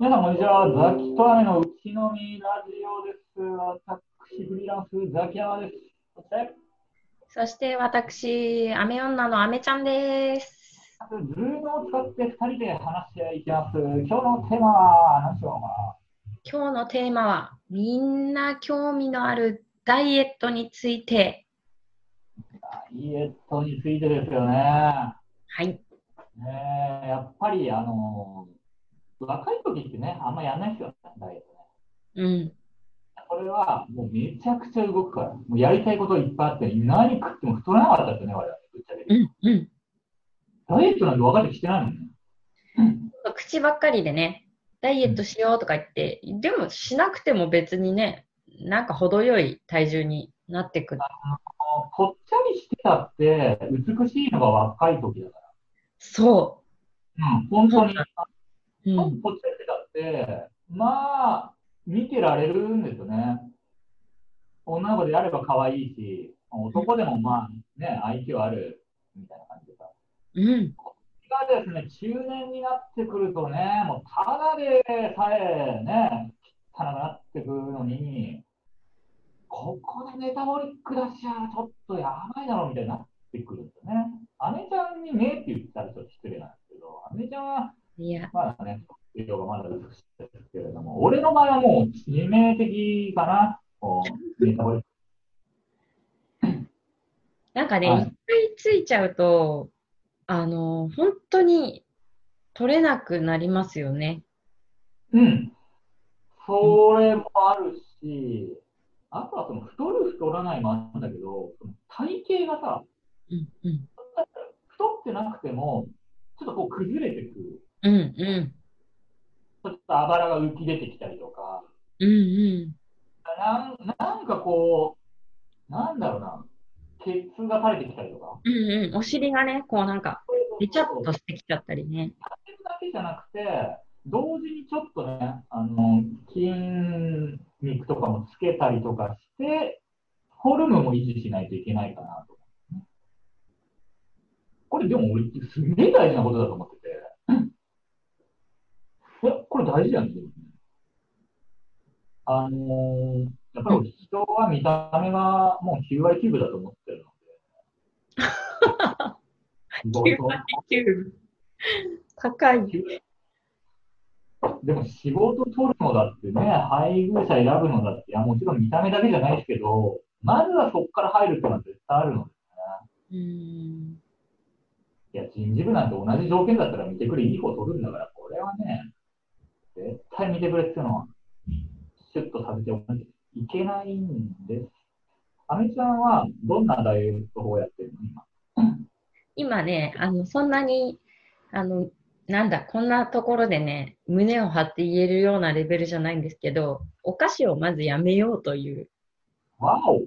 皆さん、こんにちは。ザキとアメのうちのみラジオです。私、フリーランス、ザキヤマです。そして、そして私、アメ女のアメちゃんです。ズームを使って2人で話していきます。今日のテーマは何でしょうか？今日のテーマは、みんな興味のあるダイエットについて。ダイエットについてですよね。はい。ねえやっぱり、あの、若い時ってね、あんまやんないですよ、ダイエットね。うん。これはもうめちゃくちゃ動くから、もうやりたいこといっぱいあって、何食っても太らなかったですよね、我々。ぶっちゃけうん。うん。ダイエットなんて分かってきてないもんね。口ばっかりでね、ダイエットしようとか言って、でもしなくても別にね、なんか程よい体重になってくる。ぽっちゃりしてたって、美しいのが若い時だから。そうん、本当に。う。うん。ぽっちゃりしてたって、まあ、見てられるんですよね。女の子であれば可愛いし、男でもまあね、愛嬌あるみたいな感じでさ。うん。がですね、中年になってくるとね、もうただでさえね、汚くなってくるのに、ここでメタボリック出しちゃちょっとやばいだろうみたいになってくるんですよね。姉ちゃんにねって言ったらちょっと失礼なんですけど、姉ちゃんはいや、まだね、栄養がまだ美しいですけれども、俺の場合はもう致命的かな、こうメタボリック。なんかね、はい一回ついちゃうと、あの、本当に取れなくなりますよね。うん。それもあるし、あとはその太る太らないもあるんだけど、その体型がさ、うん。うん。太ってなくても、ちょっとこう崩れてくる。うん。うん。ちょっとあばらが浮き出てきたりとか、うん。うん。なんなんかこう、なんだろうな、ケツが垂れてきたりとか。うんうん。お尻がね、こうなんか、べちゃっとしてきちゃったりね。立てるだけじゃなくて、同時にちょっとね、あの、筋肉とかもつけたりとかして、フォルムも維持しないといけないかなと。これでも俺、すげえ大事なことだと思ってて。いや、これ大事なんですよ。あのーやっぱり俺人は見た目がもう9割9分だと思ってるので。9割9高い。でも仕事取るのだってね、配偶者選ぶのだって、いやもちろん見た目だけじゃないですけど、まずはそこから入るっていうのは絶対あるのですね。うん。いや、人事部なんて同じ条件だったら見てくれ、いい方取るんだから、これはね、絶対見てくれっていうのは、シュッとさせておかなきゃいけないんです。アメちゃんはどんなダイエット法をやってるの今？今ね、あの、そんなに、あの、なんだ、こんなところでね、胸を張って言えるようなレベルじゃないんですけど、お菓子をまずやめようという。ってわお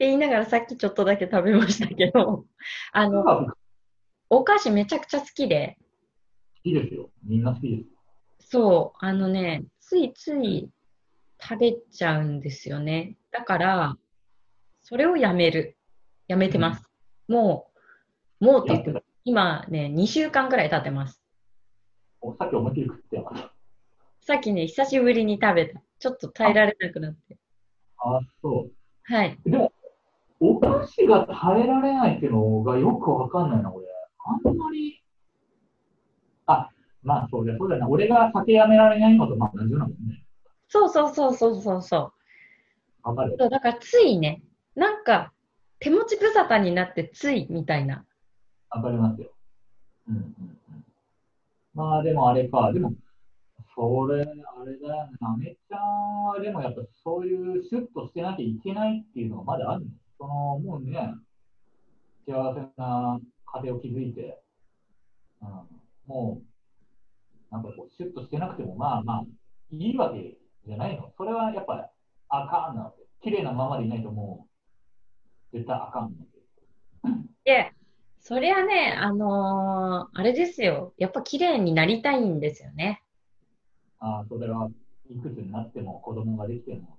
言いながらさっきちょっとだけ食べましたけど、あの、好お菓子めちゃくちゃ好きで、きですよ。みんな好きです。そう、あのね、ついつい食べちゃうんですよね。だから、それをやめる。やめてます。もう、もうって言っても、今ね、2週間くらい経ってます。おさっき思いっきり食ってました。さっきね、久しぶりに食べた。ちょっと耐えられなくなって。あ、そう。はい。でも、お菓子が耐えられないっていうのがよくわかんないな、俺。あんまり。あ、まあ、そうだよ、そうだよな。俺が酒やめられないのとまあ同じようなもんね。そうそうそうそうそうそう。。そうだからついね、なんか手持ち無沙汰になってついみたいな。わかりますよ。うんうんうん。まあ、でもあれか。でも、それ、あれだよね。なめちゃんは、でもやっぱそういうシュッとしてなきゃいけないっていうのがまだあるの。その、もうね、幸せな家庭を築いて、うん、もう、なんかこう、シュッとしてなくても、まあまあ、いいわけじゃないの。それはやっぱりあかんなって。綺麗なままでいないともう、絶対あかんので。で、そりゃね、あのーあれですよ。やっぱ綺麗になりたいんですよね。ああ、それはいくつになっても子供ができても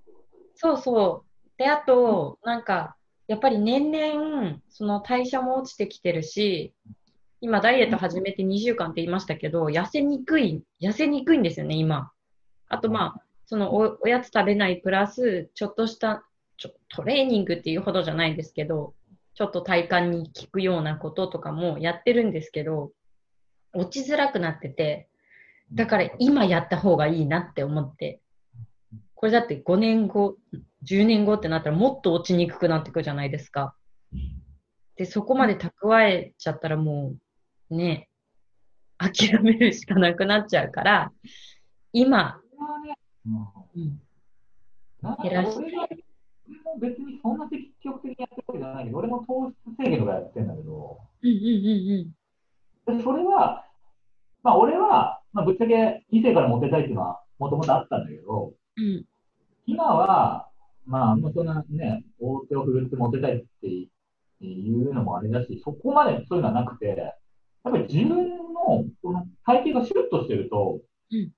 そうそう。で、あと、なんか、やっぱり年々、その代謝も落ちてきてるし、今ダイエット始めて2週間って言いましたけど、痩せにくい、痩せにくいんですよね、今。あとまあ、そのおおやつ食べないプラス、ちょっとしたちょトレーニングっていうほどじゃないんですけど、ちょっと体幹に効くようなこととかもやってるんですけど、落ちづらくなってて、だから今やった方がいいなって思って、これだって5年後、10年後ってなったらもっと落ちにくくなってくるじゃないですか。で、そこまで蓄えちゃったらもう、ね、諦めるしかなくなっちゃうから、今、うん、減らして。も別にそんな積極的にやってるわけじゃないけど、俺も糖質制限とかやってんだけど、うんうんうんうん、でそれは、まあ俺は、まあ、ぶっちゃけ異性からモテたいっていうのはもともとあったんだけど、うん、今は、まあ、あんまそんなね、大手を振るってモテたいっていうのもあれだし、そこまでそういうのはなくて、やっぱり自分のこの体型がシュッとしてると、うん、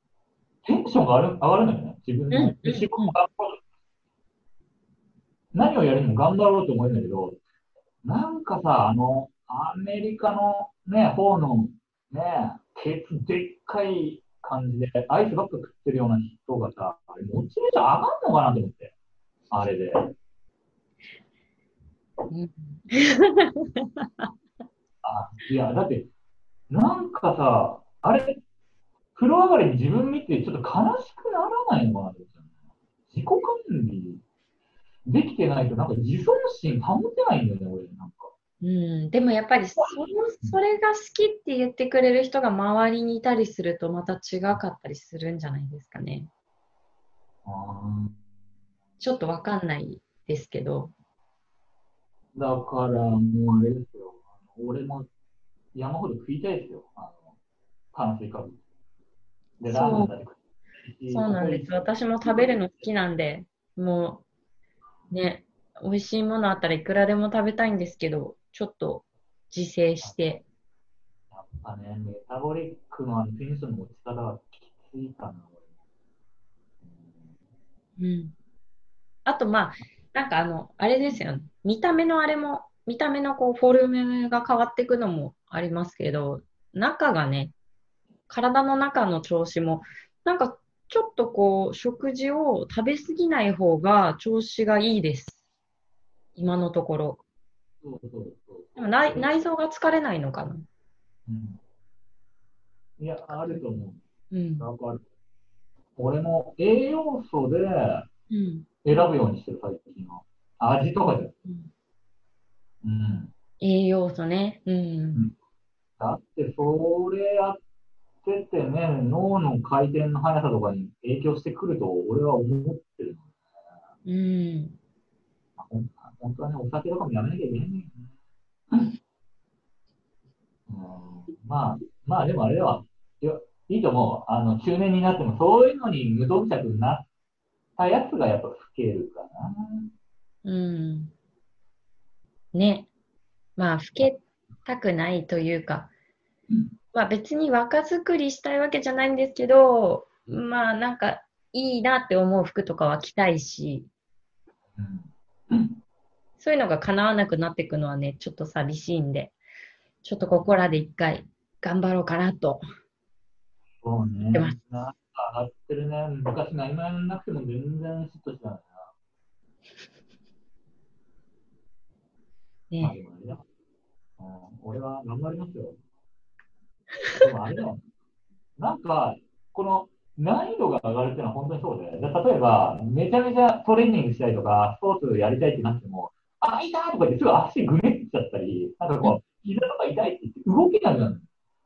テンションが上がるんだよね。自分の仕事も頑張る。何をやるにも頑張ろうと思うんだけど、なんかさ、あの、アメリカのね、方のね、ケツでっかい感じで、アイスばっか食ってるような人がさ、あれ、モチベーション上がんのかなと思って。あれで。あいや、だって、なんかさ、あれ、風呂上がりに自分見てちょっと悲しくならないのかなと思って。自己管理できてないと、なんか自尊心保てないんだよね、俺、なんか。うん、でもやっぱりそそれが好きって言ってくれる人が周りにいたりするとまた違かったりするんじゃないですかね。ちょっとわかんないですけど。だからもうあれですよ。俺も山ほど食いたいですよ。あの炭水化物。で、ラーメンだってそうなんです。私も食べるの好きなんで、もうね、美味しいものあったらいくらでも食べたいんですけど、ちょっと自制して。やっぱね、メタボリックのあのテンションの持ち方はきついかな、うん。あと、まあ、なんかあの、あれですよね。見た目のあれも、見た目のこう、フォルムが変わっていくのもありますけど、中がね、体の中の調子も、なんかちょっとこう、食事を食べ過ぎない方が調子がいいです。今のところ。でも内内臓が疲れないのかな。うん、いや、あると思う。うん。かる。俺も栄養素で選ぶようにしてる、最近は。味とかじゃうん。うん、栄養素ね。うん。だって、それやっててね、脳の回転の速さとかに影響してくると、俺は思ってるのね。うん。本当はね、お酒とかもやめなきゃいけないね。うん、まあ、まあでもあれは、いいと思う。あの、中年になっても、そういうのに無頓着になったやつがやっぱ老けるかな。うん。ね。まあ、老けたくないというか、うん、まあ別に若作りしたいわけじゃないんですけど、まあなんかいいなって思う服とかは着たいし、うん、そういうのが叶わなくなっていくのはね、ちょっと寂しいんで、ちょっとここらで一回頑張ろうかなとそうね。上がってるね。昔何もやらなくても全然シュッとしたんだな。ねまあ、でもあれだ。うん、俺は頑張りますよ。でもあれだよ。なんか、この難易度が上がるっていうのは本当にそうで、例えば、めちゃめちゃトレーニングしたいとか、スポーツやりたいってなっても、あ、痛いとか言ってすぐ足ぐねっちゃったり、なんかこう、膝とか痛いって言って動けなくなる。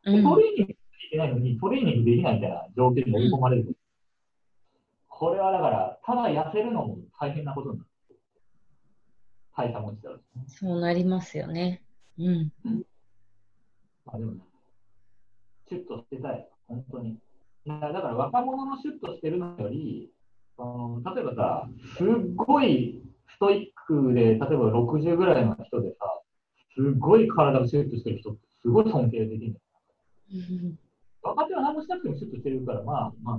トレーニングけないのに、トレーニングできないみたいな条件に追い込まれる。これはだから、ただ痩せるのも大変なことになる。体差持ちだそうなりますよね。うん。あでもね、シュッとしてたい、本当に。だから若者のシュッとしてるのより、その例えばさ、すっごいストイックで、例えば60ぐらいの人でさ、すっごい体がシュッとしてる人ってすごい尊敬できる。若手は何もしなくてもシュッとしてるから、まあ、まあ、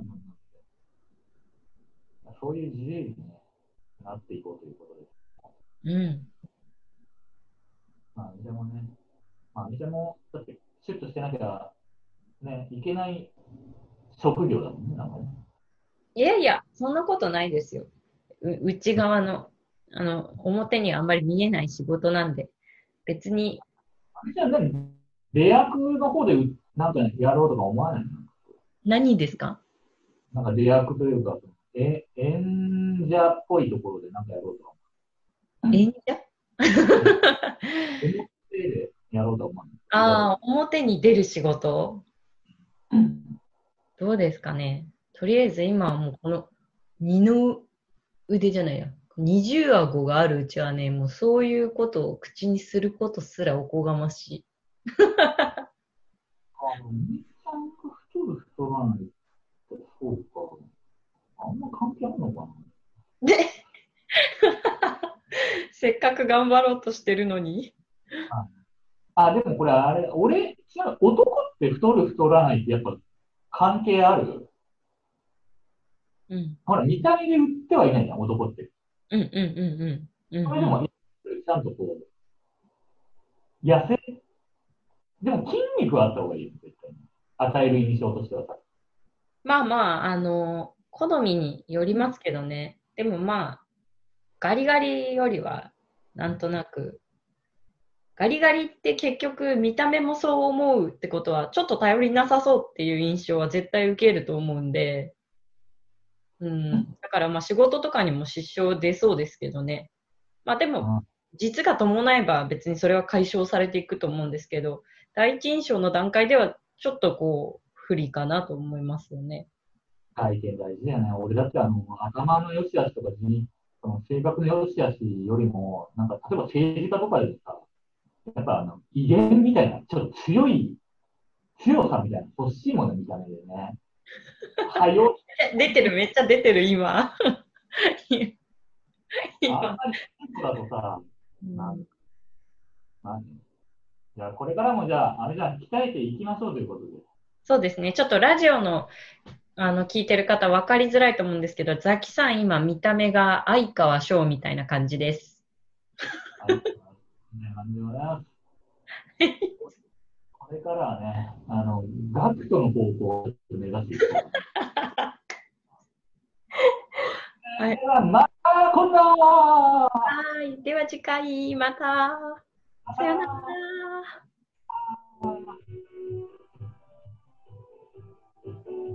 まあ、そういう事例に、ね、なっていこうということです。うん。まあ、店もね、まあ、店も、だって、シュッとしてなきゃ、ね、いけない職業だもんね、なんかね。いやいや、そんなことないですよ。う内側の、あの、表にはあんまり見えない仕事なんで、別に、あれじゃあ何出役の方でうなんかやろうとか思わないの？何ですか？なんか出役というか、え演者っぽいところでなんかやろうとか。演者？ああ、表に出る仕事？うんどうですかね？とりあえず今はもうこの二の腕じゃないや。二重顎があるうちはね、もうそういうことを口にすることすらおこがましい。あの、太る太らないって、そうか。あんま関係あるのかなで、せっかく頑張ろうとしてるのに。あ、でもこれあれ、俺、違う、男って太る太らないってやっぱ関係ある？うん。ほら、見た目で売ってはいないじゃん、男って。うんうんうんうん。うんそれでも、ちゃんとこう、痩せ、でも筋肉はあった方がいいよ、絶対に。与える印象としてはさ。まあまあ、あの、好みによりますけどね。でもまあ、ガリガリよりは、なんとなく、ガリガリって結局見た目もそう思うってことは、ちょっと頼りなさそうっていう印象は絶対受けると思うんで、うん、だからまあ仕事とかにも支障出そうですけどね。まあでも、実が伴えば別にそれは解消されていくと思うんですけど、第一印象の段階ではちょっとこう、不利かなと思いますよね。体験大事だよね。俺だってあの、頭の良し悪しとか人その性格の良し悪しよりも、なんか例えば政治家とかでさ、やっぱあの、威厳みたいな、ちょっと強い、強さみたいな、欲しいもの見た目でね。はよ、出てる、めっちゃ出てる、今。あん今まりそうだとさ、なん何じゃあこれからもじゃあ、あれじゃあ、鍛えていきましょうということで。そうですね。ちょっとラジオの、あの、聞いてる方分かりづらいと思うんですけど、ザキさん今見た目が相川翔みたいな感じです。はい。ね、なんでもございます。これからはね、あの、ガクトの方向を目指していこう。はいでは、また、こんなはい。では次回、また。さよなら。